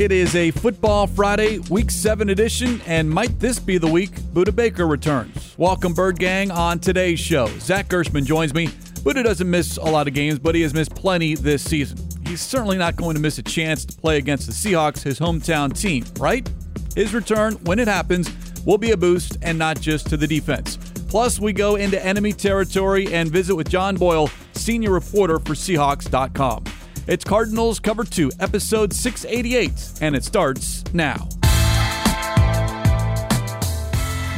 It is a Football Friday, Week 7 edition, and might this be the week Budda Baker returns? Welcome, Bird Gang, on today's show. Zach Gershman joins me. Budda doesn't miss a lot of games, but he has missed plenty this season. He's certainly not going to miss a chance to play against the Seahawks, his hometown team, right? His return, when it happens, will be a boost and not just to the defense. Plus, we go into enemy territory and visit with John Boyle, senior reporter for Seahawks.com. It's Cardinals Cover 2, episode 688, and it starts now.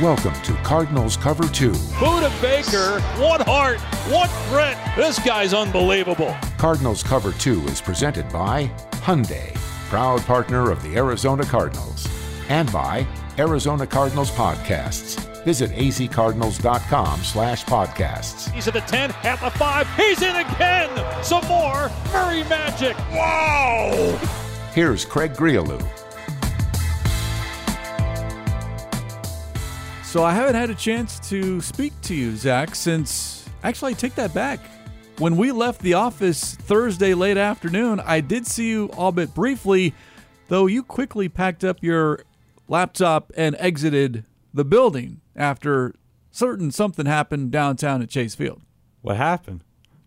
Welcome to Cardinals Cover 2. Budda Baker, what heart, what grit. This guy's unbelievable. Cardinals Cover 2 is presented by Hyundai, proud partner of the Arizona Cardinals, and by Arizona Cardinals Podcasts. Visit azcardinals.com slash podcasts. He's at the 10, at the 5. He's in again. Some more. Murray Magic. Wow. Here's Craig Grialou. So I haven't had a chance to speak to you, Zach, since actually I take that back. When we left the office Thursday late afternoon, I did see you albeit briefly, though you quickly packed up your laptop and exited the building after certain something happened downtown at Chase Field. What happened?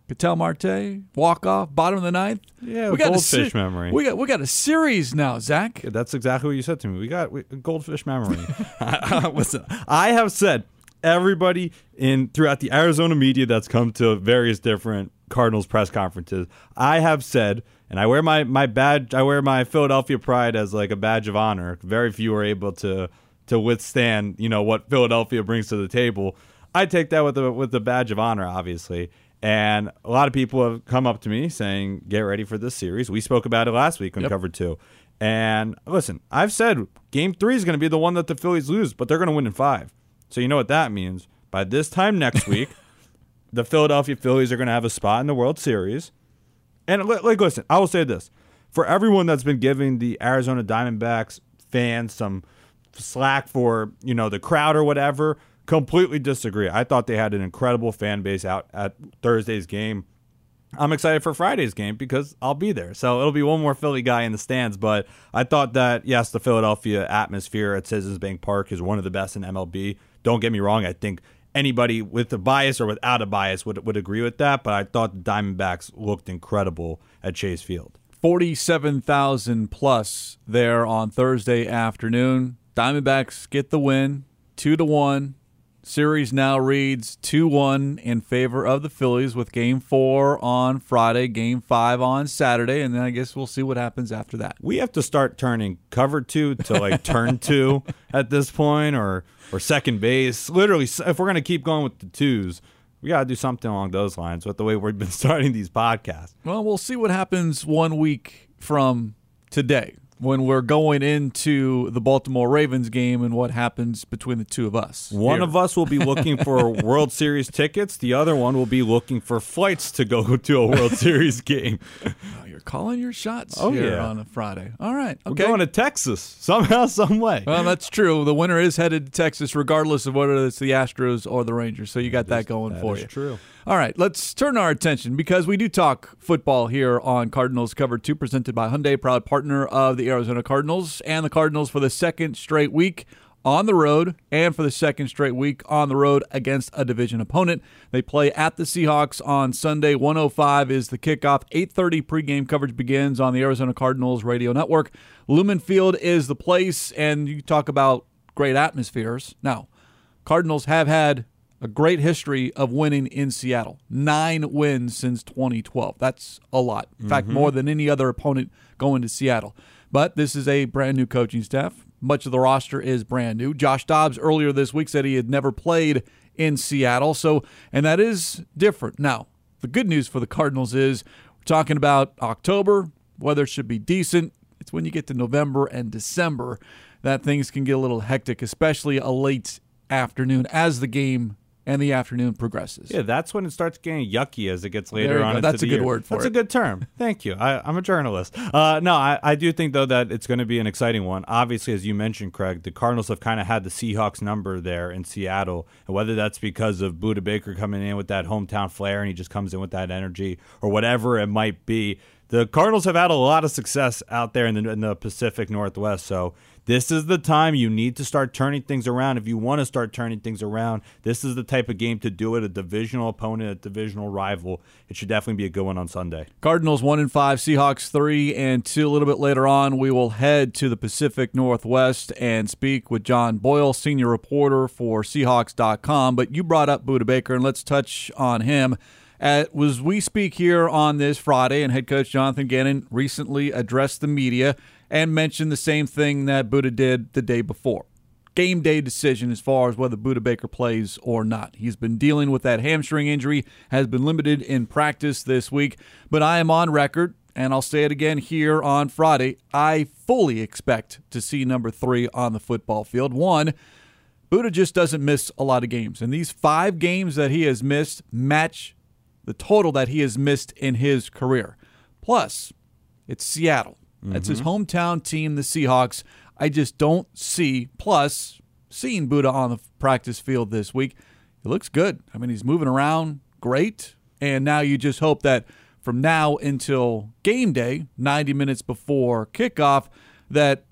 Ketel Marte, walk off, bottom of the ninth. Yeah, we got goldfish se- memory. We got we got a series now, Zach. Yeah, that's exactly what you said to me. We got we, goldfish memory. Listen, I have said everybody in throughout the Arizona media that's come to various different Cardinals press conferences. I have said, and I wear my my badge. I wear my Philadelphia pride as like a badge of honor. Very few are able to to withstand, you know, what Philadelphia brings to the table. I take that with the with the badge of honor, obviously. And a lot of people have come up to me saying, "Get ready for this series." We spoke about it last week on yep. Cover Two. And listen, I've said Game Three is going to be the one that the Phillies lose, but they're going to win in five. So you know what that means. By this time next week, the Philadelphia Phillies are going to have a spot in the World Series. And like, listen, I will say this: for everyone that's been giving the Arizona Diamondbacks fans some slack for you know the crowd or whatever. Completely disagree. I thought they had an incredible fan base out at Thursday's game. I'm excited for Friday's game because I'll be there. So it'll be one more Philly guy in the stands. But I thought that, yes, the Philadelphia atmosphere at Citizens Bank Park is one of the best in MLB. Don't get me wrong. I think anybody with a bias or without a bias would, would agree with that. But I thought the Diamondbacks looked incredible at Chase Field. 47,000 plus there on Thursday afternoon. Diamondbacks get the win, two to one. Series now reads 2 1 in favor of the Phillies with game four on Friday, game five on Saturday, and then I guess we'll see what happens after that. We have to start turning cover two to like turn two at this point or, or second base. Literally, if we're going to keep going with the twos, we got to do something along those lines with the way we've been starting these podcasts. Well, we'll see what happens one week from today when we're going into the Baltimore Ravens game and what happens between the two of us. One here. of us will be looking for World Series tickets. The other one will be looking for flights to go to a World Series game. Calling your shots oh, here yeah. on a Friday. All right. Okay. We're going to Texas somehow, some way. Well, that's true. The winner is headed to Texas, regardless of whether it's the Astros or the Rangers. So you got that, that going that for you. true. All right, let's turn our attention because we do talk football here on Cardinals Cover 2, presented by Hyundai, proud partner of the Arizona Cardinals, and the Cardinals for the second straight week on the road and for the second straight week on the road against a division opponent. They play at the Seahawks on Sunday. 105 is the kickoff. 8:30 pregame coverage begins on the Arizona Cardinals radio network. Lumen Field is the place and you talk about great atmospheres. Now, Cardinals have had a great history of winning in Seattle. Nine wins since 2012. That's a lot. In mm-hmm. fact, more than any other opponent going to Seattle. But this is a brand new coaching staff. Much of the roster is brand new. Josh Dobbs earlier this week said he had never played in Seattle. So, and that is different. Now, the good news for the Cardinals is we're talking about October. Weather should be decent. It's when you get to November and December that things can get a little hectic, especially a late afternoon as the game and the afternoon progresses. Yeah, that's when it starts getting yucky as it gets later on. That's a good year. word for that's it. That's a good term. Thank you. I, am a journalist. Uh, no, I, I do think though that it's going to be an exciting one. Obviously, as you mentioned, Craig, the Cardinals have kind of had the Seahawks number there in Seattle, and whether that's because of Budda Baker coming in with that hometown flair and he just comes in with that energy, or whatever it might be the Cardinals have had a lot of success out there in the, in the Pacific Northwest. So this is the time you need to start turning things around. If you want to start turning things around, this is the type of game to do it. A divisional opponent, a divisional rival. It should definitely be a good one on Sunday. Cardinals one and five, Seahawks three and two. A little bit later on, we will head to the Pacific Northwest and speak with John Boyle, senior reporter for Seahawks.com. But you brought up Budda Baker, and let's touch on him. As we speak here on this Friday, and head coach Jonathan Gannon recently addressed the media and mentioned the same thing that Budda did the day before. Game day decision as far as whether Budda Baker plays or not. He's been dealing with that hamstring injury, has been limited in practice this week, but I am on record, and I'll say it again here on Friday. I fully expect to see number three on the football field. One, Budda just doesn't miss a lot of games, and these five games that he has missed match the total that he has missed in his career. Plus, it's Seattle. That's his Mm-hmm. hometown team, the Seahawks. I just don't see. Plus, seeing Budda on the practice field this week, it looks good. I mean, he's moving around great. And now you just hope that from now until game day, 90 minutes before kickoff, that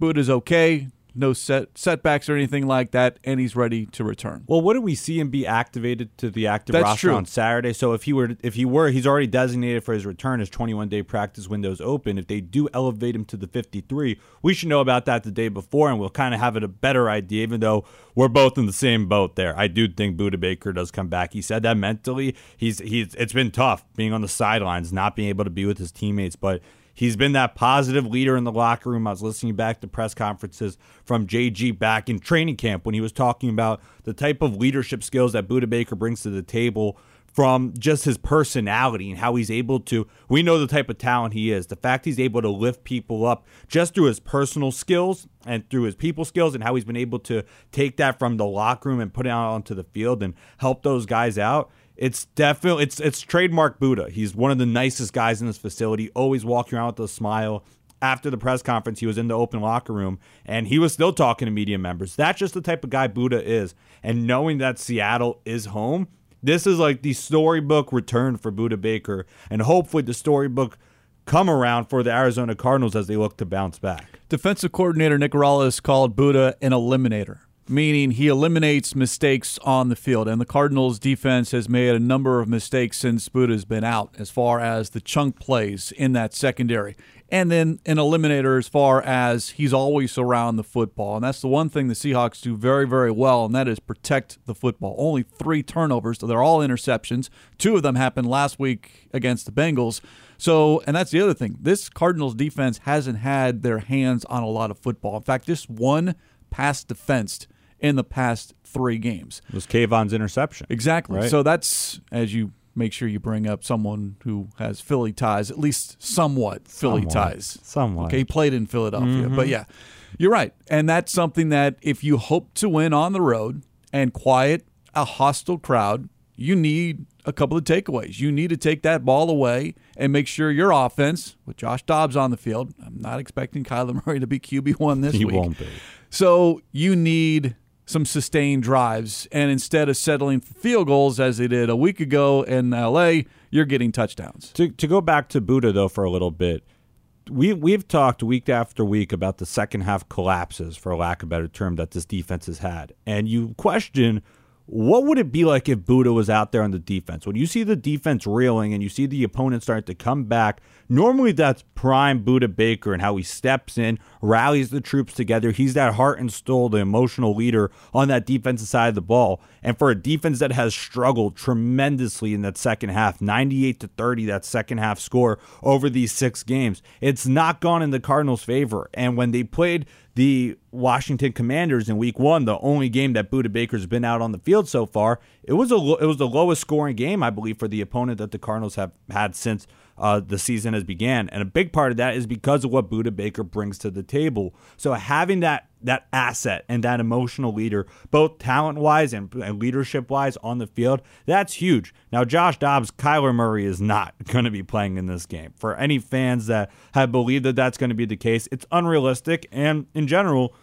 Budda's okay, no set setbacks or anything like that, and he's ready to return. Well, what do we see him be activated to the active That's roster true. on Saturday? So if he were, if he were, he's already designated for his return. His 21 day practice window is open. If they do elevate him to the 53, we should know about that the day before, and we'll kind of have it a better idea. Even though we're both in the same boat there, I do think Budda Baker does come back. He said that mentally, he's he's it's been tough being on the sidelines, not being able to be with his teammates, but. He's been that positive leader in the locker room. I was listening back to press conferences from JG back in training camp when he was talking about the type of leadership skills that Budda Baker brings to the table from just his personality and how he's able to. We know the type of talent he is. The fact he's able to lift people up just through his personal skills and through his people skills and how he's been able to take that from the locker room and put it out onto the field and help those guys out. It's definitely it's it's trademark Budda. He's one of the nicest guys in this facility. Always walking around with a smile. After the press conference, he was in the open locker room and he was still talking to media members. That's just the type of guy Budda is. And knowing that Seattle is home, this is like the storybook return for Budda Baker, and hopefully the storybook come around for the Arizona Cardinals as they look to bounce back. Defensive coordinator Nick Rallis called Budda an eliminator, meaning he eliminates mistakes on the field. And the Cardinals' defense has made a number of mistakes since Budda's been out, as far as the chunk plays in that secondary. And then an eliminator as far as he's always around the football. And that's the one thing the Seahawks do very, very well, and that is protect the football. Only three turnovers, so they're all interceptions. Two of them happened last week against the Bengals. So, and that's the other thing. This Cardinals defense hasn't had their hands on a lot of football. In fact, just one pass defensed in the past three games. It was Kayvon's interception. Exactly. Right. So that's as you make sure you bring up someone who has Philly ties, at least somewhat Philly Somewhat. ties. Somewhat. Okay, he played in Philadelphia. But mm-hmm. yeah, you're right. And that's something that if you hope to win on the road and quiet a hostile crowd, you need a couple of takeaways. You need to take that ball away and make sure your offense, with Josh Dobbs on the field, I'm not expecting Kyler Murray to be QB1 this He week. won't be. So you need some sustained drives. And instead of settling for field goals as they did a week ago in LA, you're getting touchdowns. To to go back to Budda though for a little bit, we we've talked week after week about the second half collapses, for lack of a better term, that this defense has had, and you question. What would it be like if Budda was out there on the defense? When you see the defense reeling and you see the opponent starting to come back, normally that's prime Budda Baker and how he steps in, rallies the troops together. He's that heart and soul, the emotional leader on that defensive side of the ball. And for a defense that has struggled tremendously in that second half, 98 to 30, that second half score over these six games, it's not gone in the Cardinals' favor. And when they played the Washington Commanders in Week One, the only game that Budda Baker's been out on the field so far, it was a it was the lowest scoring game I believe for the opponent that the Cardinals have had since uh, the season has began, and a big part of that is because of what Budda Baker brings to the table. So having that that asset and that emotional leader, both talent wise and, and leadership wise on the field, that's huge. Now, Josh Dobbs, Kyler Murray is not going to be playing in this game. For any fans that have believed that that's going to be the case, it's unrealistic. And in general,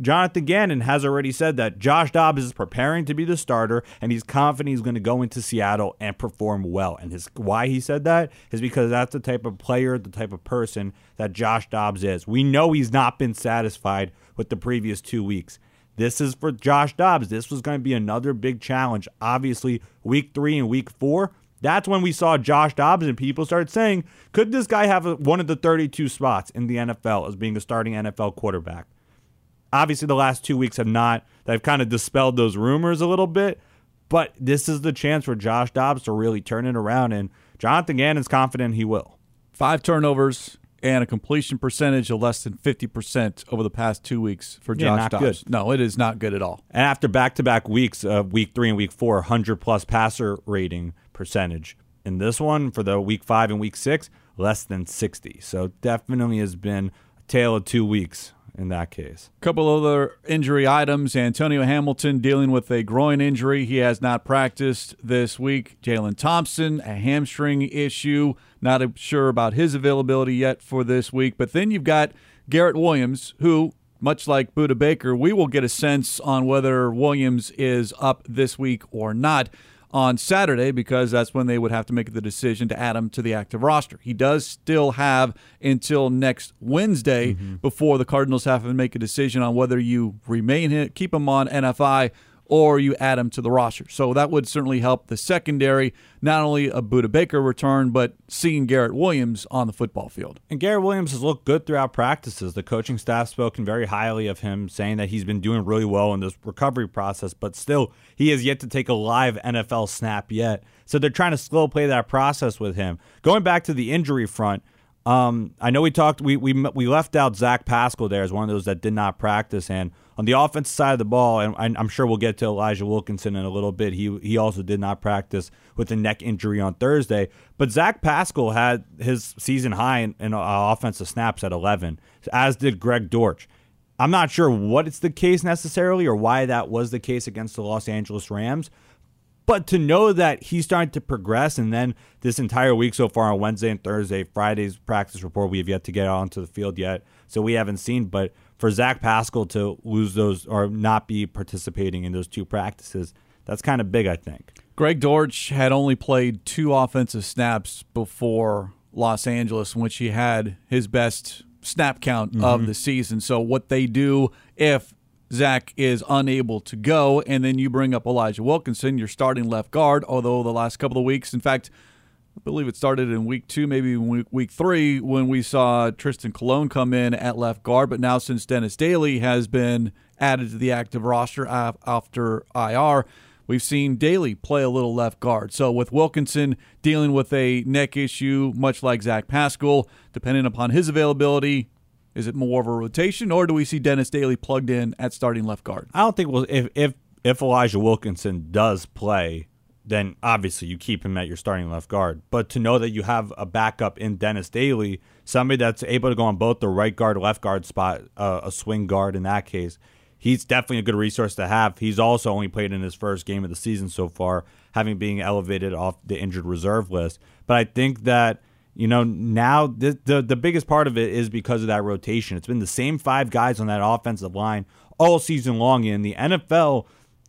Jonathan Gannon has already said that Josh Dobbs is preparing to be the starter and he's confident he's going to go into Seattle and perform well. And his why he said that is because that's the type of player, the type of person that Josh Dobbs is. We know he's not been satisfied with the previous 2 weeks. This is for Josh Dobbs. This was going to be another big challenge. Obviously, week 3 and week 4 that's when we saw Josh Dobbs and people started saying, could this guy have one of the 32 spots in the NFL as being a starting NFL quarterback? Obviously, the last two weeks have not, they've kind of dispelled those rumors a little bit, but this is the chance for Josh Dobbs to really turn it around, and Jonathan Gannon's confident he will. Five turnovers and a completion percentage of less than 50% over the past two weeks for Yeah, Josh not Dobbs. good. No, it is not good at all. And after back to back weeks of week three and week four, 100 plus passer rating percentage. In this one, for the week five and week six, less than 60. So definitely has been a tale of two weeks in that case. A couple other injury items. Antonio Hamilton dealing with a groin injury. He has not practiced this week. Jalen Thompson, a hamstring issue. Not sure about his availability yet for this week. But then you've got Garrett Williams, who, much like Budda Baker, we will get a sense on whether Williams is up this week or not on Saturday because that's when they would have to make the decision to add him to the active roster. He does still have until next Wednesday mm-hmm. before the Cardinals have to make a decision on whether you remain him, keep him on NFI or you add him to the roster. So that would certainly help the secondary, not only a Budda Baker return, but seeing Garrett Williams on the football field. And Garrett Williams has looked good throughout practices. The coaching staff spoken very highly of him, saying that he's been doing really well in this recovery process, but still, he has yet to take a live NFL snap yet. So they're trying to slow play that process with him. Going back to the injury front, um, I know we talked, we, we we left out Zach Pascal there as one of those that did not practice, and on the offensive side of the ball, and I'm sure we'll get to Elijah Wilkinson in a little bit. He he also did not practice with a neck injury on Thursday, but Zach Pascal had his season high in, in uh, offensive snaps at 11, as did Greg Dortch. I'm not sure what it's the case necessarily or why that was the case against the Los Angeles Rams, but to know that he's starting to progress, and then this entire week so far on Wednesday and Thursday, Friday's practice report, we have yet to get onto the field yet, so we haven't seen. But for Zach Pascal to lose those or not be participating in those two practices, that's kind of big, I think. Greg Dortch had only played two offensive snaps before Los Angeles, in which he had his best snap count of mm-hmm. the season. So, what they do if Zach is unable to go, and then you bring up Elijah Wilkinson, your starting left guard, although the last couple of weeks, in fact, I believe it started in week two, maybe week, three, when we saw Trystan Colon come in at left guard. But now, since Dennis Daly has been added to the active roster after IR, we've seen Daly play a little left guard. So, with Wilkinson dealing with a neck issue, much like Zach Pascal, depending upon his availability, is it more of a rotation, or do we see Dennis Daly plugged in at starting left guard? I don't think well if if if Elijah Wilkinson does play, then obviously you keep him at your starting left guard. But to know that you have a backup in Dennis Daly, somebody that's able to go on both the right guard, left guard spot, uh, a swing guard in that case, he's definitely a good resource to have. He's also only played in his first game of the season so far, having being elevated off the injured reserve list. But I think that you know, now the, the the biggest part of it is because of that rotation. It's been the same five guys on that offensive line all season long. In the NFL,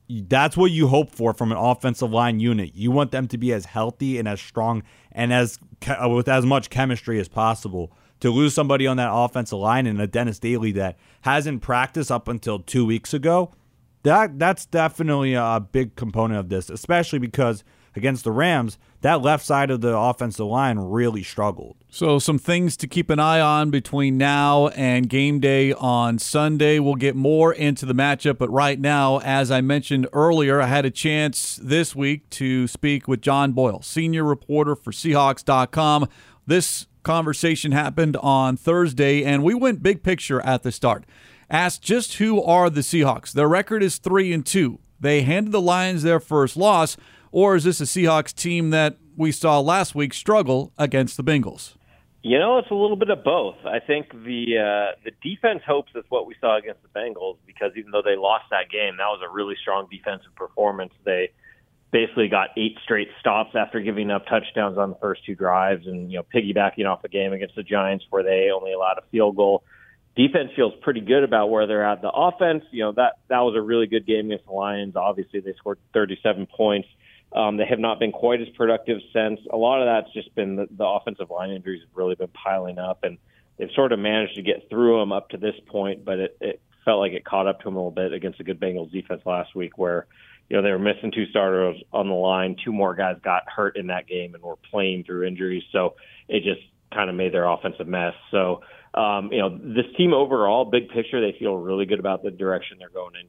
that's what you hope for from an offensive line unit. You want them to be as healthy and as strong and as uh, with as much chemistry as possible. To lose somebody on that offensive line and a Dennis Daly that hasn't practiced up until two weeks ago, that that's definitely a big component of this, especially because against the Rams, that left side of the offensive line really struggled. So, some things to keep an eye on between now and game day on Sunday. We'll get more into the matchup, but right now, as I mentioned earlier, I had a chance this week to speak with John Boyle, senior reporter for Seahawks.com. This conversation happened on Thursday, and we went big picture at the start. Asked just who are the Seahawks? Their record is 3 and 2. They handed the Lions their first loss, or is this a Seahawks team that we saw last week struggle against the Bengals? You know, it's a little bit of both. I think the uh, the defense hopes is what we saw against the Bengals because even though they lost that game, that was a really strong defensive performance. They basically got eight straight stops after giving up touchdowns on the first two drives, and you know, piggybacking off the game against the Giants where they only allowed a field goal. defense feels pretty good about where they're at. The offense, you know, that that was a really good game against the Lions. Obviously, they scored 37 points. Um, they have not been quite as productive since. A lot of that's just been the, the offensive line injuries have really been piling up, and they've sort of managed to get through them up to this point. But it, it felt like it caught up to them a little bit against a good Bengals defense last week, where you know they were missing two starters on the line. Two more guys got hurt in that game and were playing through injuries, so it just kind of made their offense a mess. So um, you know this team overall, big picture, they feel really good about the direction they're going in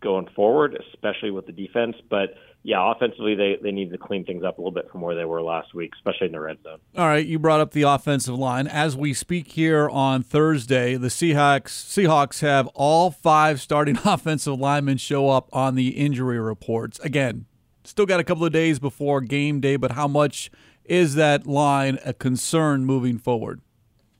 going forward, especially with the defense. But yeah, offensively, they, they need to clean things up a little bit from where they were last week, especially in the red zone. All right, you brought up the offensive line. As we speak here on Thursday, the Seahawks Seahawks have all five starting offensive linemen show up on the injury reports. Again, still got a couple of days before game day, but how much is that line a concern moving forward?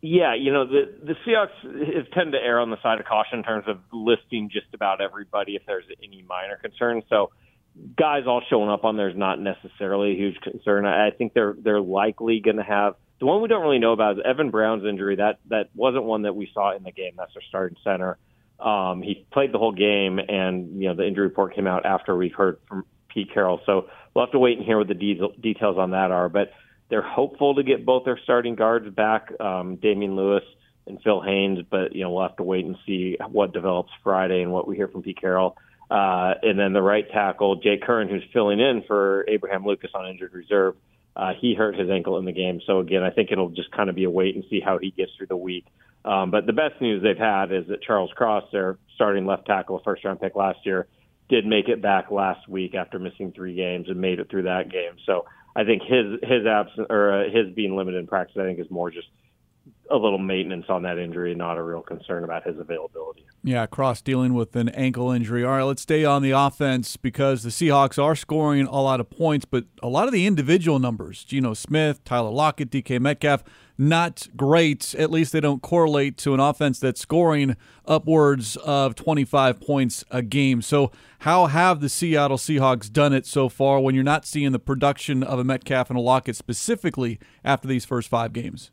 Yeah, you know the the Seahawks tend to err on the side of caution in terms of listing just about everybody if there's any minor concern. So guys all showing up on there is not necessarily a huge concern. I think they're they're likely going to have the one we don't really know about is Evan Brown's injury. That that wasn't one that we saw in the game. That's their starting center. Um, he played the whole game, and you know the injury report came out after we heard from Pete Carroll. So we'll have to wait and hear what the de- details on that are. But they're hopeful to get both their starting guards back, um, Damien Lewis and Phil Haynes. But you know we'll have to wait and see what develops Friday and what we hear from Pete Carroll. Uh, and then the right tackle, Jake Curhan, who's filling in for Abraham Lucas on injured reserve, uh, he hurt his ankle in the game. So again, I think it'll just kind of be a wait and see how he gets through the week. Um, but the best news they've had is that Charles Cross, their starting left tackle, first round pick last year, did make it back last week after missing three games and made it through that game. So I think his his absence or uh, his being limited in practice, I think, is more just a little maintenance on that injury, not a real concern about his availability. Yeah, Cross dealing with an ankle injury. All right, let's stay on the offense because the Seahawks are scoring a lot of points, but a lot of the individual numbers, Geno Smith, Tyler Lockett, DK Metcalf, not great. At least they don't correlate to an offense that's scoring upwards of 25 points a game. So, how have the Seattle Seahawks done it so far when you're not seeing the production of a Metcalf and a Lockett specifically after these first five games?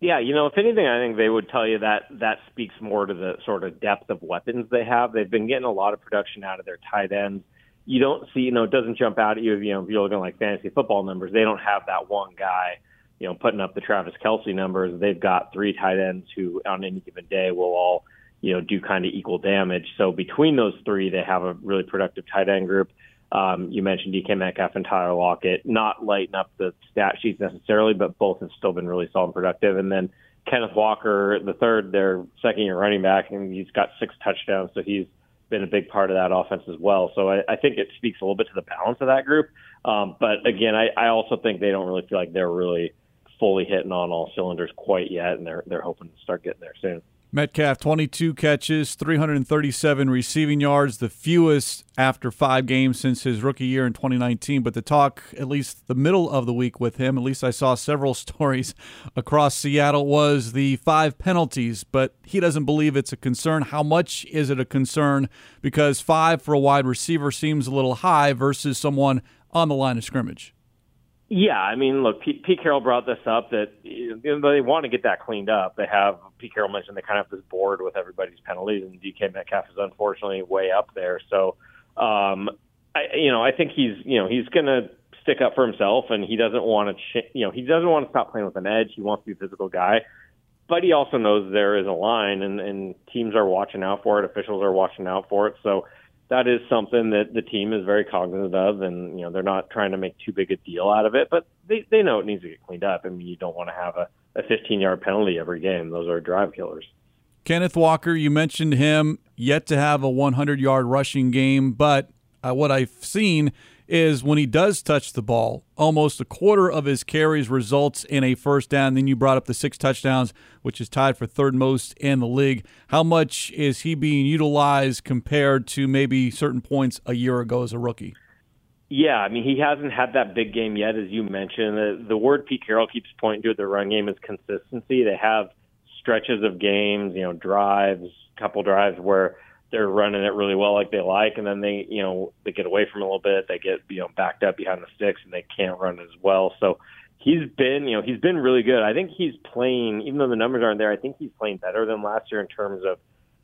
Yeah, you know, if anything, I think they would tell you that that speaks more to the sort of depth of weapons they have. They've been getting a lot of production out of their tight ends. You don't see, you know, it doesn't jump out at you. You know, if you're looking like fantasy football numbers, they don't have that one guy, you know, putting up the Travis Kelce numbers. They've got three tight ends who, on any given day, will all, you know, do kind of equal damage. So between those three, they have a really productive tight end group. Um, you mentioned DK Metcalf and Tyler Lockett, not lighting up the stat sheets necessarily, but both have still been really solid and productive. And then Kenneth Walker, the third, their second year running back, and he's got six touchdowns, so he's been a big part of that offense as well. So I, I think it speaks a little bit to the balance of that group. Um, but again, I, I also think they don't really feel like they're really fully hitting on all cylinders quite yet, and they're they're hoping to start getting there soon. Metcalf, 22 catches, 337 receiving yards, the fewest after five games since his rookie year in 2019. But the talk, at least the middle of the week with him, at least I saw several stories across Seattle, was the five penalties. But he doesn't believe it's a concern. How much is it a concern? Because five for a wide receiver seems a little high versus someone on the line of scrimmage. Yeah, I mean, look, Pete, Pete Carroll brought this up that you know, they want to get that cleaned up. They have Pete Carroll mentioned they kind of have this board with everybody's penalties, and DK Metcalf is unfortunately way up there. So, um, I, you know, I think he's, you know, he's going to stick up for himself, and he doesn't want to, ch- you know, he doesn't want to stop playing with an edge. He wants to be a physical guy, but he also knows there is a line, and, and teams are watching out for it. Officials are watching out for it. So that is something that the team is very cognizant of, and you know they're not trying to make too big a deal out of it, but they they know it needs to get cleaned up. I mean, you don't want to have a, a 15 yard penalty every game; those are drive killers. Kenneth Walker, you mentioned him, yet to have a 100 yard rushing game, but uh, what I've seen is when he does touch the ball, almost a quarter of his carries results in a first down. Then you brought up the six touchdowns, which is tied for third most in the league. How much is he being utilized compared to maybe certain points a year ago as a rookie? Yeah, I mean, he hasn't had that big game yet, as you mentioned. The, the word Pete Carroll keeps pointing to at the run game is consistency. They have stretches of games, you know, drives, couple drives where – they're running it really well like they like and then they you know they get away from it a little bit they get you know backed up behind the sticks and they can't run as well so he's been, you know, he's been really good. I think he's playing, even though the numbers aren't there, I think he's playing better than last year in terms of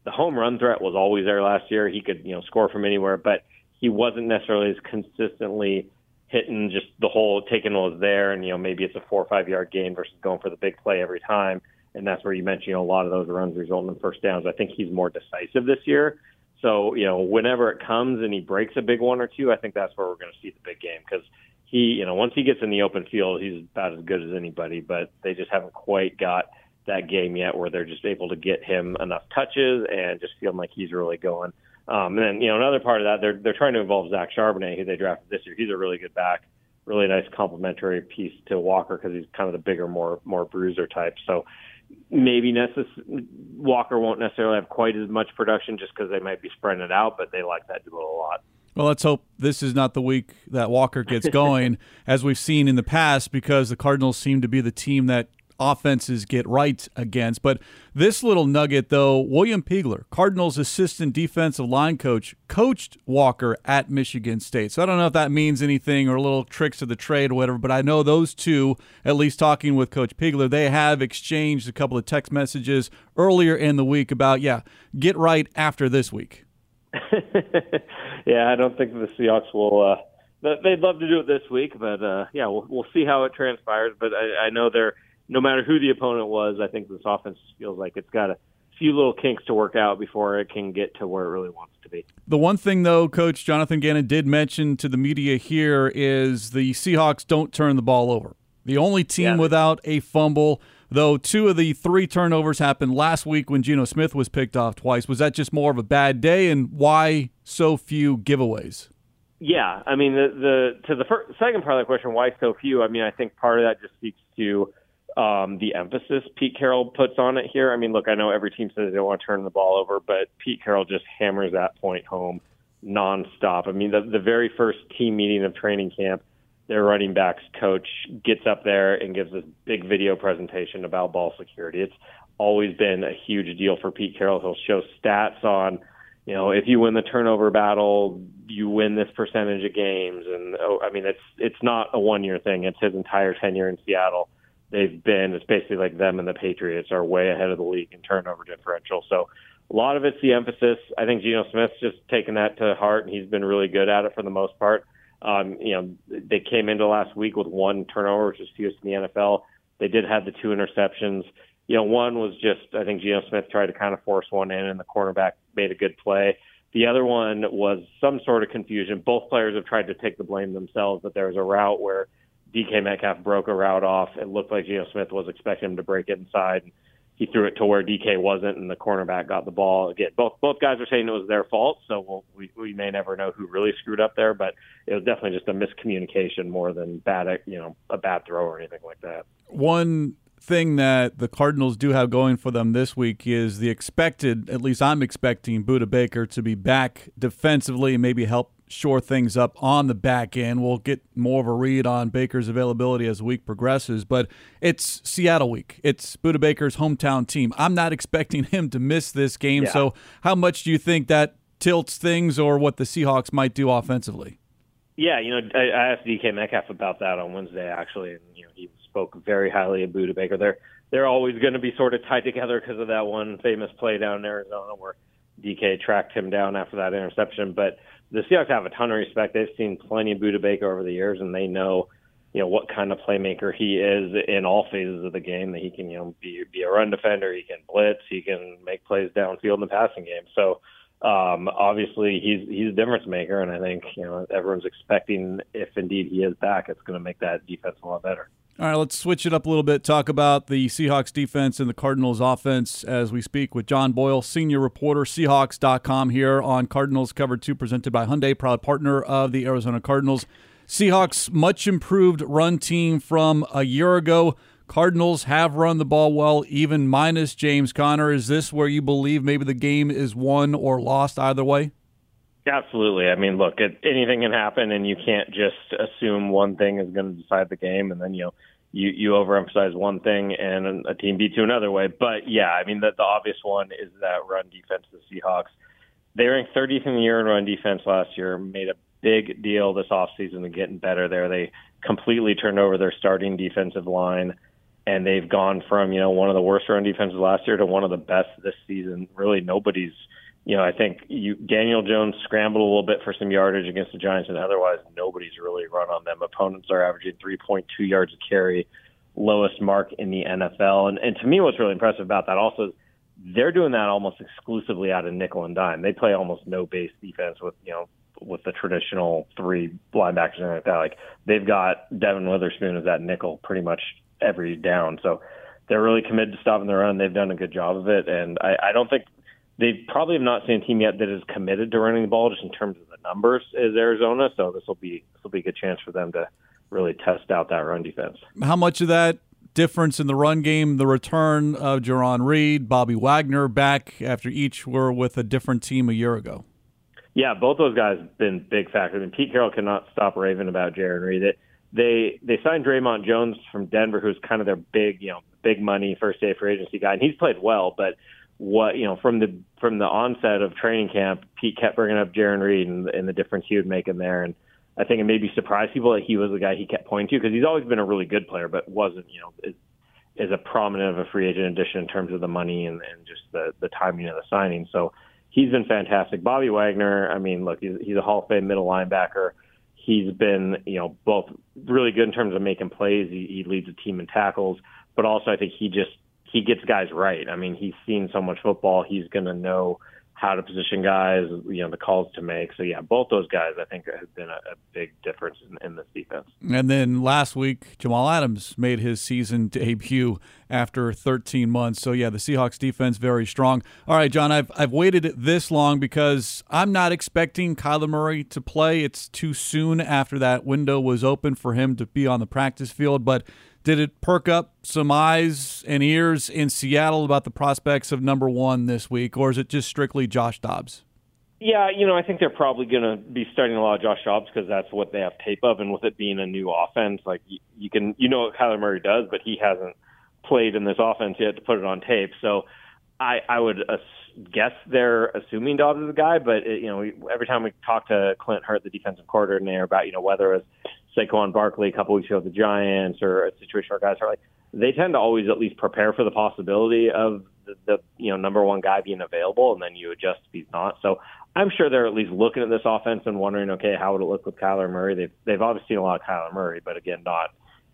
the home run threat was always there last year. He could, you know, score from anywhere, but he wasn't necessarily as consistently hitting just the whole taking was there, and you know, maybe it's a four or five yard gain versus going for the big play every time. And that's where you mentioned you know, a lot of those runs result in first downs. I think he's more decisive this year. So, you know, whenever it comes and he breaks a big one or two, I think that's where we're going to see the big game because he, you know, once he gets in the open field, he's about as good as anybody, but they just haven't quite got that game yet where they're just able to get him enough touches and just feeling like he's really going. Um, and then, you know, another part of that, they're, they're trying to involve Zach Charbonnet, who they drafted this year. He's a really good back, really nice complementary piece to Walker because he's kind of the bigger, more, more bruiser type. So, maybe necess- Walker won't necessarily have quite as much production just because they might be spreading it out, but they like that duo a lot. Well, let's hope this is not the week that Walker gets going, as we've seen in the past, because the Cardinals seem to be the team that offenses get right against. But this little nugget, though, William Peagler, Cardinals assistant defensive line coach, coached Walker at Michigan State. So I don't know if that means anything or little tricks of the trade or whatever, but I know those two, at least talking with Coach Peagler, they have exchanged a couple of text messages earlier in the week about, yeah, get right after this week. yeah, I don't think the Seahawks will. Uh, they'd love to do it this week, but uh, yeah, we'll, we'll see how it transpires. But I, I know they're no matter who the opponent was, I think this offense feels like it's got a few little kinks to work out before it can get to where it really wants to be. The one thing, though, Coach Jonathan Gannon did mention to the media here is the Seahawks don't turn the ball over. The only team yeah. without a fumble, though two of the three turnovers happened last week when Geno Smith was picked off twice. Was that just more of a bad day, and why so few giveaways? Yeah, I mean the the to the first, second part of the question, why so few? I mean, I think part of that just speaks to um, the emphasis Pete Carroll puts on it here. I mean, look, I know every team says they don't want to turn the ball over, but Pete Carroll just hammers that point home nonstop. I mean, the, the very first team meeting of training camp, their running backs coach gets up there and gives this big video presentation about ball security. It's always been a huge deal for Pete Carroll. He'll show stats on, you know, if you win the turnover battle, you win this percentage of games. And oh, I mean, it's it's not a one year thing. It's his entire tenure in Seattle they've been. It's basically like them and the Patriots are way ahead of the league in turnover differential. So a lot of it's the emphasis. I think Geno Smith's just taken that to heart, and he's been really good at it for the most part. Um, you know, they came into last week with one turnover, which is fewest in the NFL. They did have the two interceptions. You know, one was just I think Geno Smith tried to kind of force one in, and the cornerback made a good play. The other one was some sort of confusion. Both players have tried to take the blame themselves, but there was a route where DK Metcalf broke a route off. It looked like Geno Smith was expecting him to break it inside. He threw it to where DK wasn't, and the cornerback got the ball. Again, both both guys are saying it was their fault, so we'll, we we may never know who really screwed up there. But it was definitely just a miscommunication more than bad, you know, a bad throw or anything like that. One thing that the Cardinals do have going for them this week is the expected, at least I'm expecting Budda Baker to be back defensively and maybe help shore things up on the back end. We'll get more of a read on Baker's availability as the week progresses, but it's Seattle week. It's Budda Baker's hometown team. I'm not expecting him to miss this game. Yeah. So, how much do you think that tilts things or what the Seahawks might do offensively? Yeah, you know, I, I asked DK Metcalf about that on Wednesday actually, and you know, he spoke very highly of Budda Baker. They're they're always going to be sort of tied together because of that one famous play down in Arizona where DK tracked him down after that interception, but the Seahawks have a ton of respect. They've seen plenty of Budda Baker over the years, and they know, you know, what kind of playmaker he is in all phases of the game. That he can, you know, be be a run defender, he can blitz, he can make plays downfield in the passing game. So um, obviously he's he's a difference maker, and I think you know everyone's expecting if indeed he is back, it's going to make that defense a lot better. All right, let's switch it up a little bit. Talk about the Seahawks defense and the Cardinals offense as we speak with John Boyle, senior reporter, Seahawks.com here on Cardinals Cover 2, presented by Hyundai, proud partner of the Arizona Cardinals. Seahawks, much improved run team from a year ago. Cardinals have run the ball well, even minus James Conner. Is this where you believe maybe the game is won or lost either way? Absolutely. I mean, look, it, anything can happen, and you can't just assume one thing is going to decide the game, and then you know you you overemphasize one thing and a team beats you another way. But yeah, I mean, the, the obvious one is that run defense. The Seahawks they ranked 30th in the year in run defense last year, made a big deal this offseason and getting better there. They completely turned over their starting defensive line, and they've gone from you know one of the worst run defenses last year to one of the best this season. Really, nobody's. You know, I think you, Daniel Jones scrambled a little bit for some yardage against the Giants, and otherwise nobody's really run on them. Opponents are averaging 3.2 yards a carry, lowest mark in the NFL. And, and to me, what's really impressive about that also is they're doing that almost exclusively out of nickel and dime. They play almost no base defense with you know with the traditional three linebackers and like that. Like they've got Devon Witherspoon as that nickel pretty much every down. So they're really committed to stopping the run. They've done a good job of it, and I, I don't think they probably have not seen a team yet that is committed to running the ball just in terms of the numbers as Arizona. So this will be this will be a good chance for them to really test out that run defense. How much of that difference in the run game, the return of Jarran Reed, Bobby Wagner back after each were with a different team a year ago? Yeah, both those guys have been big factors. I And Pete Carroll cannot stop raving about Jarran Reed. It, they they signed Dre'Mont Jones from Denver, who's kind of their big, you know, big money first day free agency guy, and he's played well. But what you know from the from the onset of training camp, Pete kept bringing up Jarran Reed and, and the difference he would make in there. And I think it maybe surprised people that he was the guy he kept pointing to because he's always been a really good player, but wasn't you know is, is a prominent of a free agent addition in terms of the money and, and just the the timing of the signing. So he's been fantastic. Bobby Wagner, I mean, look, he's, he's a Hall of Fame middle linebacker. He's been, you know, both really good in terms of making plays. He, he leads the team in tackles, but also I think he just he gets guys right. I mean, he's seen so much football. He's going to know how to position guys, you know, the calls to make. So yeah, both those guys I think have been a, a big difference in, in, this defense. And then last week, Jamal Adams made his season debut after 13 months. So yeah, the Seahawks defense very strong. All right, John, I've I've waited this long because I'm not expecting Kyler Murray to play. It's too soon after that window was open for him to be on the practice field, but did it perk up some eyes and ears in Seattle about the prospects of number one this week, or is it just strictly Josh Dobbs? Yeah, you know, I think they're probably going to be starting a lot of Josh Dobbs because that's what they have tape of, and with it being a new offense, like you, you can, you know, what Kyler Murray does, but he hasn't played in this offense yet to put it on tape. So, I I would guess they're assuming Dobbs is the guy, but it, you know, every time we talk to Clint Hurtt, the defensive coordinator, there about you know whether it's Saquon Barkley a couple weeks ago with the Giants or a situation where guys are like they tend to always at least prepare for the possibility of the, the you know number one guy being available, and then you adjust if he's not. So I'm sure they're at least looking at this offense and wondering, okay, how would it look with Kyler Murray? They've they've obviously seen a lot of Kyler Murray, but again, not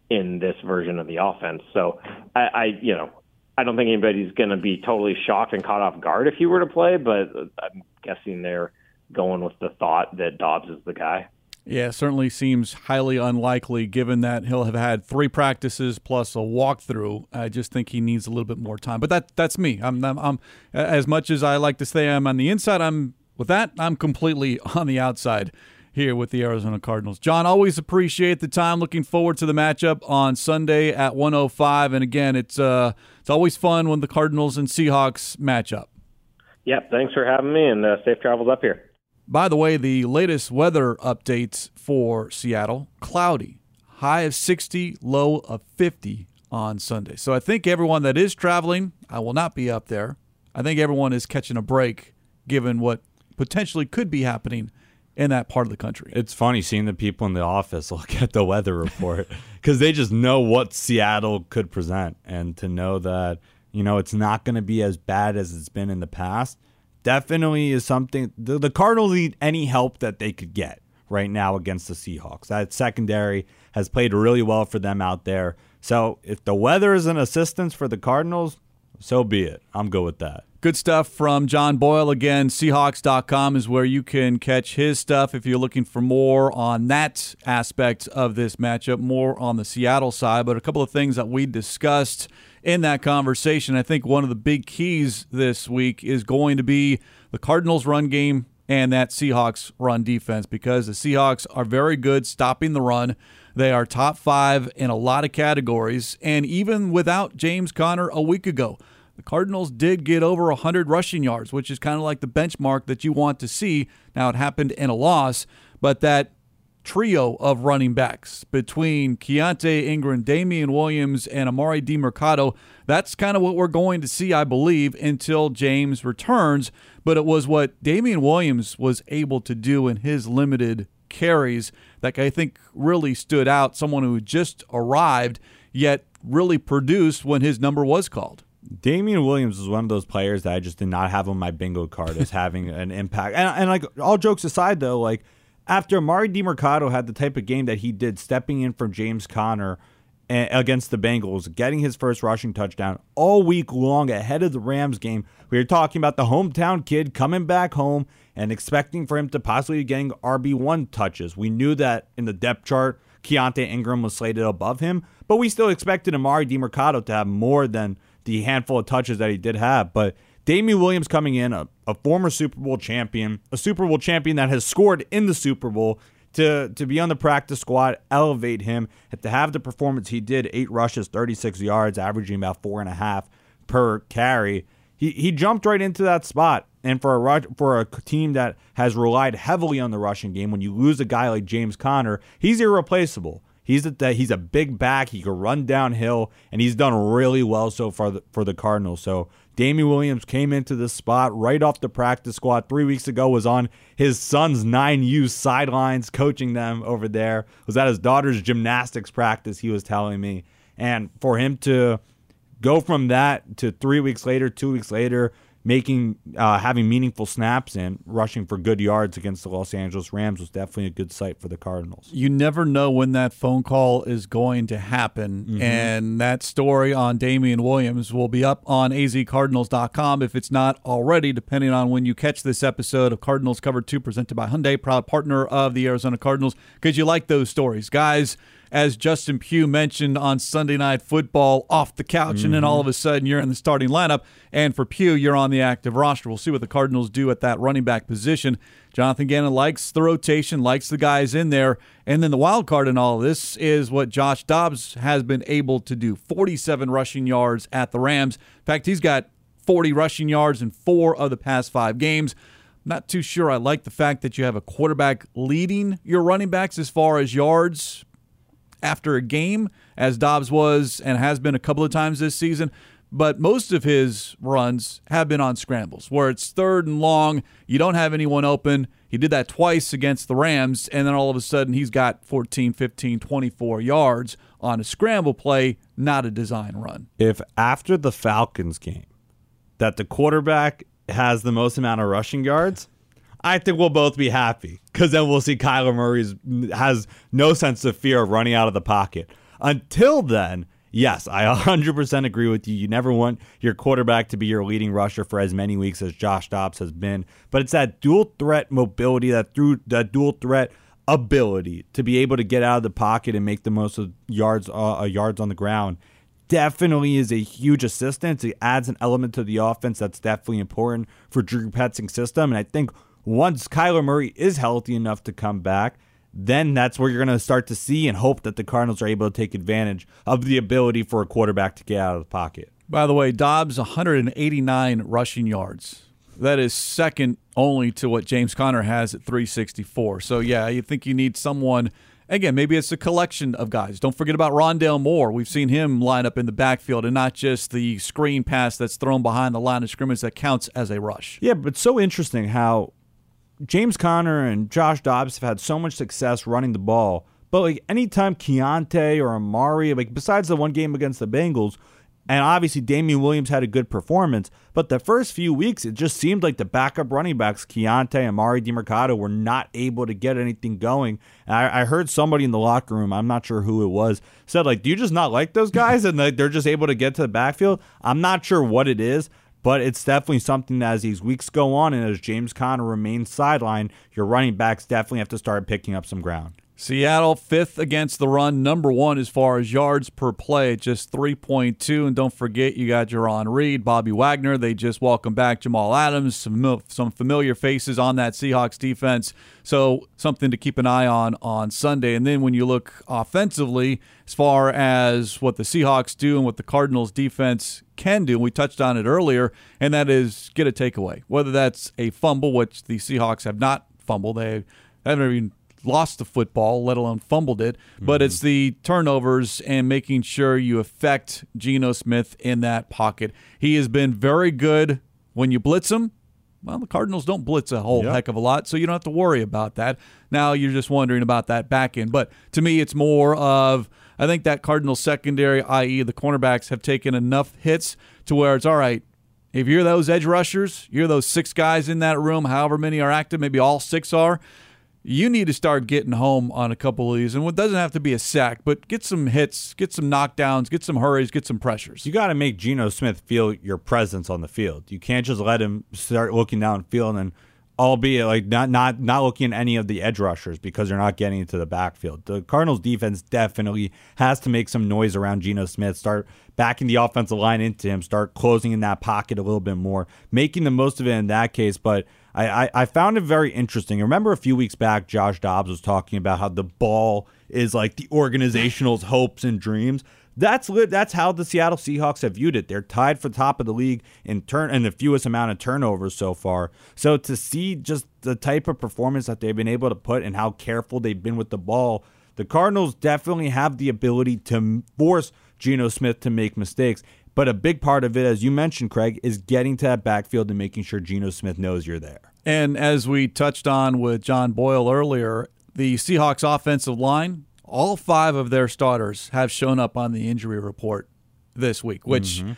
in this version of the offense. So I, I you know I don't think anybody's going to be totally shocked and caught off guard if he were to play, but I'm guessing they're going with the thought that Dobbs is the guy. Yeah, certainly seems highly unlikely given that he'll have had three practices plus a walkthrough. I just think he needs a little bit more time. But that that's me. I'm, I'm, I'm as much as I like to say I'm on the inside, I'm with that, I'm completely on the outside here with the Arizona Cardinals. John, always appreciate the time. Looking forward to the matchup on Sunday at 105 and again, it's uh it's always fun when the Cardinals and Seahawks match up. Yep, thanks for having me and uh, safe travels up here. By the way, the latest weather updates for Seattle cloudy, high of 60, low of 50 on Sunday. So I think everyone that is traveling, I will not be up there. I think everyone is catching a break given what potentially could be happening in that part of the country. It's funny seeing the people in the office look at the weather report because they just know what Seattle could present. And to know that, you know, it's not going to be as bad as it's been in the past definitely is something the, the Cardinals need any help that they could get right now against the Seahawks. That secondary has played really well for them out there. So if the weather is an assistance for the Cardinals, so be it. I'm good with that. Good stuff from John Boyle. Again, Seahawks.com is where you can catch his stuff if you're looking for more on that aspect of this matchup, more on the Seattle side. But a couple of things that we discussed in that conversation. I think one of the big keys this week is going to be the Cardinals' run game and that Seahawks run defense because the Seahawks are very good stopping the run. They are top five in a lot of categories. And even without James Conner a week ago, the Cardinals did get over 100 rushing yards, which is kind of like the benchmark that you want to see. Now, it happened in a loss, but that trio of running backs between Keaontay Ingram, Damien Williams, and Emari Demercado. That's kind of what we're going to see, I believe, until James returns. But it was what Damien Williams was able to do in his limited carries that I think really stood out. Someone who just arrived, yet really produced when his number was called. Damien Williams was one of those players that I just did not have on my bingo card as having an impact. And, and like all jokes aside, though, like after Emari Demercado had the type of game that he did, stepping in for James Conner against the Bengals, getting his first rushing touchdown all week long ahead of the Rams game. We were talking about the hometown kid coming back home and expecting for him to possibly getting RB1 touches. We knew that in the depth chart, Keaontay Ingram was slated above him, but we still expected Emari Demercado to have more than the handful of touches that he did have. But Damien Williams coming in, a, a former Super Bowl champion, a Super Bowl champion that has scored in the Super Bowl, to to be on the practice squad, elevate him, and to have the performance he did, eight rushes, 36 yards, averaging about four and a half per carry. He he jumped right into that spot. And for a for a team that has relied heavily on the rushing game, when you lose a guy like James Conner, he's irreplaceable. He's a he's a big back. He can run downhill, and he's done really well so far for the Cardinals. So Damien Williams came into this spot right off the practice squad three weeks ago. Was on his son's 9U sidelines, coaching them over there. Was at his daughter's gymnastics practice. He was telling me, and for him to go from that to three weeks later, two weeks later, making uh, having meaningful snaps and rushing for good yards against the Los Angeles Rams was definitely a good sight for the Cardinals. You never know when that phone call is going to happen, mm-hmm. and that story on Damien Williams will be up on azcardinals.com if it's not already, depending on when you catch this episode of Cardinals Cover 2 presented by Hyundai, proud partner of the Arizona Cardinals, because you like those stories. Guys, as Justin Pugh mentioned on Sunday Night Football, off the couch, mm-hmm. and then all of a sudden you're in the starting lineup. And for Pugh, you're on the active roster. We'll see what the Cardinals do at that running back position. Jonathan Gannon likes the rotation, likes the guys in there. And then the wild card in all of this is what Josh Dobbs has been able to do 47 rushing yards at the Rams. In fact, he's got 40 rushing yards in four of the past five games. Not too sure I like the fact that you have a quarterback leading your running backs as far as yards after a game, as Dobbs was and has been a couple of times this season. But most of his runs have been on scrambles where it's third and long. You don't have anyone open. He did that twice against the Rams, and then all of a sudden he's got 14, 15, 24 yards on a scramble play, not a design run. If after the Falcons game that the quarterback has the most amount of rushing yards, I think we'll both be happy because then we'll see Kyler Murray has no sense of fear of running out of the pocket. Until then, yes, I 100% agree with you. You never want your quarterback to be your leading rusher for as many weeks as Josh Dobbs has been, but it's that dual threat mobility, that through that dual threat ability to be able to get out of the pocket and make the most of yards uh, yards on the ground definitely is a huge assistance. It adds an element to the offense that's definitely important for Drew Petzing's system. And I think once Kyler Murray is healthy enough to come back, then that's where you're going to start to see and hope that the Cardinals are able to take advantage of the ability for a quarterback to get out of the pocket. By the way, Dobbs 189 rushing yards. That is second only to what James Conner has at 364. So yeah, you think you need someone again, maybe it's a collection of guys. Don't forget about Rondale Moore. We've seen him line up in the backfield and not just the screen pass that's thrown behind the line of scrimmage that counts as a rush. Yeah, but so interesting how James Conner and Josh Dobbs have had so much success running the ball, but like anytime Keaontay or Emari, like besides the one game against the Bengals, and obviously Damien Williams had a good performance, but the first few weeks it just seemed like the backup running backs, Keaontay and Emari Demercado, were not able to get anything going. I, I, heard somebody in the locker room, I'm not sure who it was, said like, "Do you just not like those guys?" and like, they're just able to get to the backfield. I'm not sure what it is, but it's definitely something that as these weeks go on and as James Conner remains sidelined, your running backs definitely have to start picking up some ground. Seattle fifth against the run, number one as far as yards per play, just 3.2. And don't forget, you got Jarran Reed, Bobby Wagner. They just welcome back Jamal Adams, some, some familiar faces on that Seahawks defense. So something to keep an eye on on Sunday. And then when you look offensively, as far as what the Seahawks do and what the Cardinals defense can do, we touched on it earlier, and that is get a takeaway. Whether that's a fumble, which the Seahawks have not fumbled, they haven't even lost the football, let alone fumbled it. But mm-hmm. it's the turnovers and making sure you affect Geno Smith in that pocket. He has been very good when you blitz him. Well, the Cardinals don't blitz a whole Yep. heck of a lot, so you don't have to worry about that. Now you're just wondering about that back end. But to me, it's more of I think that Cardinals secondary, i.e., the cornerbacks, have taken enough hits to where it's all right. If you're those edge rushers, you're those six guys in that room, however many are active, maybe all six are. You need to start getting home on a couple of these, and it doesn't have to be a sack, but get some hits, get some knockdowns, get some hurries, get some pressures. You got to make Geno Smith feel your presence on the field. You can't just let him start looking downfield and albeit like not not not looking at any of the edge rushers because they're not getting into the backfield. The Cardinals defense definitely has to make some noise around Geno Smith, start backing the offensive line into him, start closing in that pocket a little bit more, making the most of it in that case. But I, I, I found it very interesting. Remember a few weeks back, Josh Dobbs was talking about how the ball is like the organizational's hopes and dreams. That's. That's how the Seattle Seahawks have viewed it. They're tied for top of the league in turn and the fewest amount of turnovers so far. So to see just the type of performance that they've been able to put and how careful they've been with the ball, the Cardinals definitely have the ability to force Geno Smith to make mistakes. But a big part of it, as you mentioned, Craig, is getting to that backfield and making sure Geno Smith knows you're there. And as we touched on with John Boyle earlier, the Seahawks offensive line, all five of their starters have shown up on the injury report this week, which mm-hmm.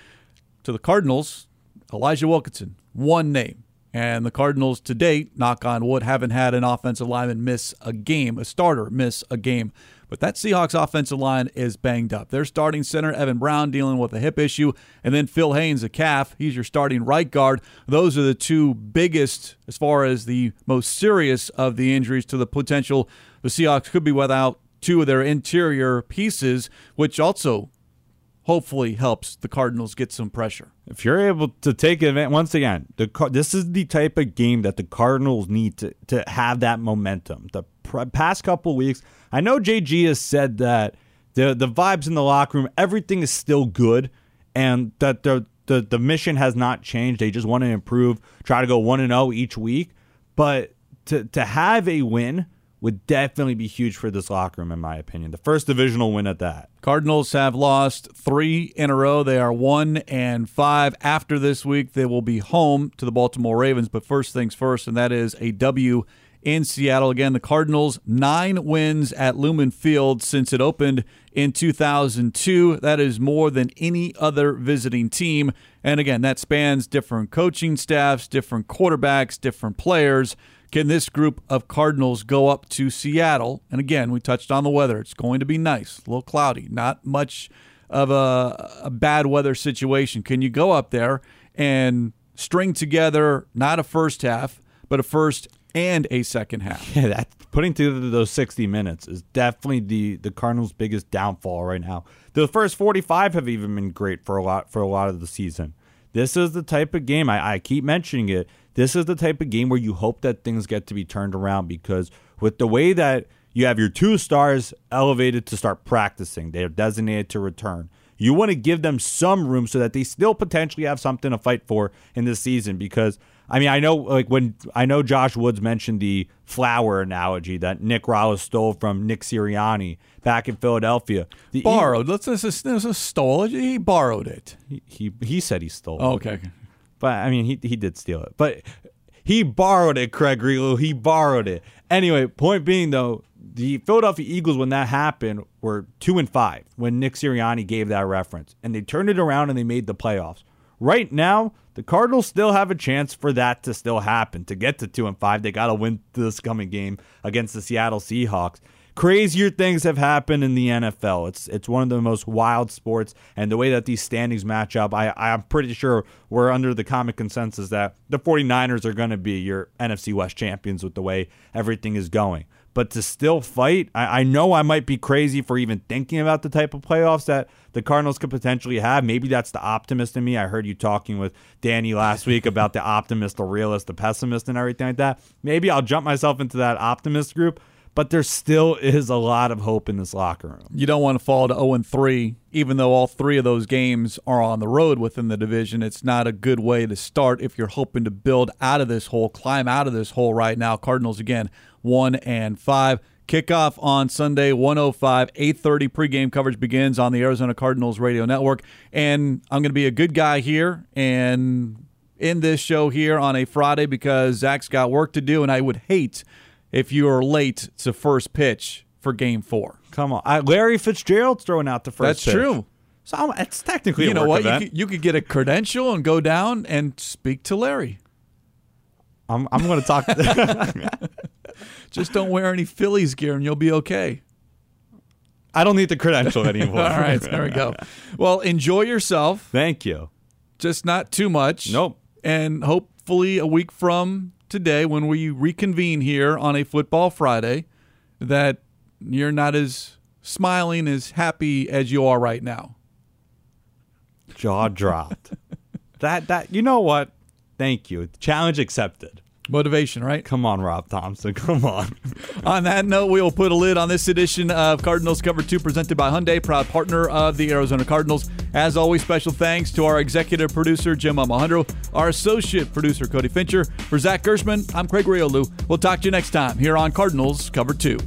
to the Cardinals, Elijah Wilkinson, one name. And the Cardinals to date, knock on wood, haven't had an offensive lineman miss a game, a starter miss a game. But that Seahawks offensive line is banged up. Their starting center, Evan Brown, dealing with a hip issue, and then Phil Haynes, a calf. He's your starting right guard. Those are the two biggest, as far as the most serious of the injuries to the potential. The Seahawks could be without two of their interior pieces, which also hopefully helps the Cardinals get some pressure. If you're able to take advantage, once again, the this is the type of game that the Cardinals need to, to have that momentum. The pr- past couple weeks, I know JG has said that the the vibes in the locker room, everything is still good, and that the the, the mission has not changed. They just want to improve, try to go one and zero each week. But to to have a win would definitely be huge for this locker room, in my opinion. The first divisional win at that. Cardinals have lost three in a row. They are one and five. After this week, they will be home to the Baltimore Ravens. But first things first, and that is a W in Seattle. Again, the Cardinals, nine wins at Lumen Field since it opened in 2002. That is more than any other visiting team. And again, that spans different coaching staffs, different quarterbacks, different players. Can this group of Cardinals go up to Seattle? And again, we touched on the weather. It's going to be nice, a little cloudy, not much of a, a bad weather situation. Can you go up there and string together not a first half, but a first and a second half? Yeah, that putting together those 60 minutes is definitely the the Cardinals' biggest downfall right now. The first 45 have even been great for a lot for a lot of the season. This is the type of game I, I keep mentioning it. This is the type of game where you hope that things get to be turned around because with the way that you have your two stars elevated to start practicing, they're designated to return. You want to give them some room so that they still potentially have something to fight for in this season because I mean, I know like when I know Josh Woods mentioned the flower analogy that Nick Rallis stole from Nick Sirianni back in Philadelphia. The E- Borrowed. Let's this is this is stole. He borrowed it. He, he he said he stole. it. Oh, okay. But I mean, he he did steal it. But he borrowed it, Craig Grialou. He borrowed it. Anyway, point being though, the Philadelphia Eagles when that happened were two and five when Nick Sirianni gave that reference, and they turned it around and they made the playoffs. Right now, the Cardinals still have a chance for that to still happen. To get to two and five, they got to win this coming game against the Seattle Seahawks. Crazier things have happened in the NFL. It's it's one of the most wild sports, and the way that these standings match up, I I'm pretty sure we're under the common consensus that the 49ers are going to be your NFC West champions with the way everything is going. But to still fight, I, I know I might be crazy for even thinking about the type of playoffs that the Cardinals could potentially have. Maybe that's the optimist in me. I heard you talking with Danny last week about the optimist, the realist, the pessimist, and everything like that. Maybe I'll jump myself into that optimist group but there still is a lot of hope in this locker room. You don't want to fall to 0 3, even though all three of those games are on the road within the division. It's not a good way to start if you're hoping to build out of this hole, climb out of this hole right now. Cardinals again, 1 and 5. Kickoff on Sunday, 105, 8:30 pregame coverage begins on the Arizona Cardinals radio network. And I'm going to be a good guy here and in this show here on a Friday because Zach's got work to do, and I would hate if you are late to first pitch for Game Four. Come on, I, Larry Fitzgerald's throwing out the first. That's pitch. true. So I'm, it's technically You a know what? You could, you could get a credential and go down and speak to Larry. I'm, I'm going to talk. Just don't wear any Phillies gear, and you'll be okay. I don't need the credential anymore. All right, there we go. Well, enjoy yourself. Thank you. just not too much. Nope. And hopefully, a week from today, when we reconvene here on a Football Friday, that you're not as smiling, as happy as you are right now. Jaw dropped. that that you know what? Thank you. Challenge accepted. Motivation, right? Come on, Rob Thompson. Come on. On that note, we will put a lid on this edition of Cardinals Cover 2 presented by Hyundai, proud partner of the Arizona Cardinals. As always, special thanks to our executive producer, Jim Alejandro, our associate producer, Cody Fincher. For Zach Gershman, I'm Craig Grialou. We'll talk to you next time here on Cardinals Cover 2.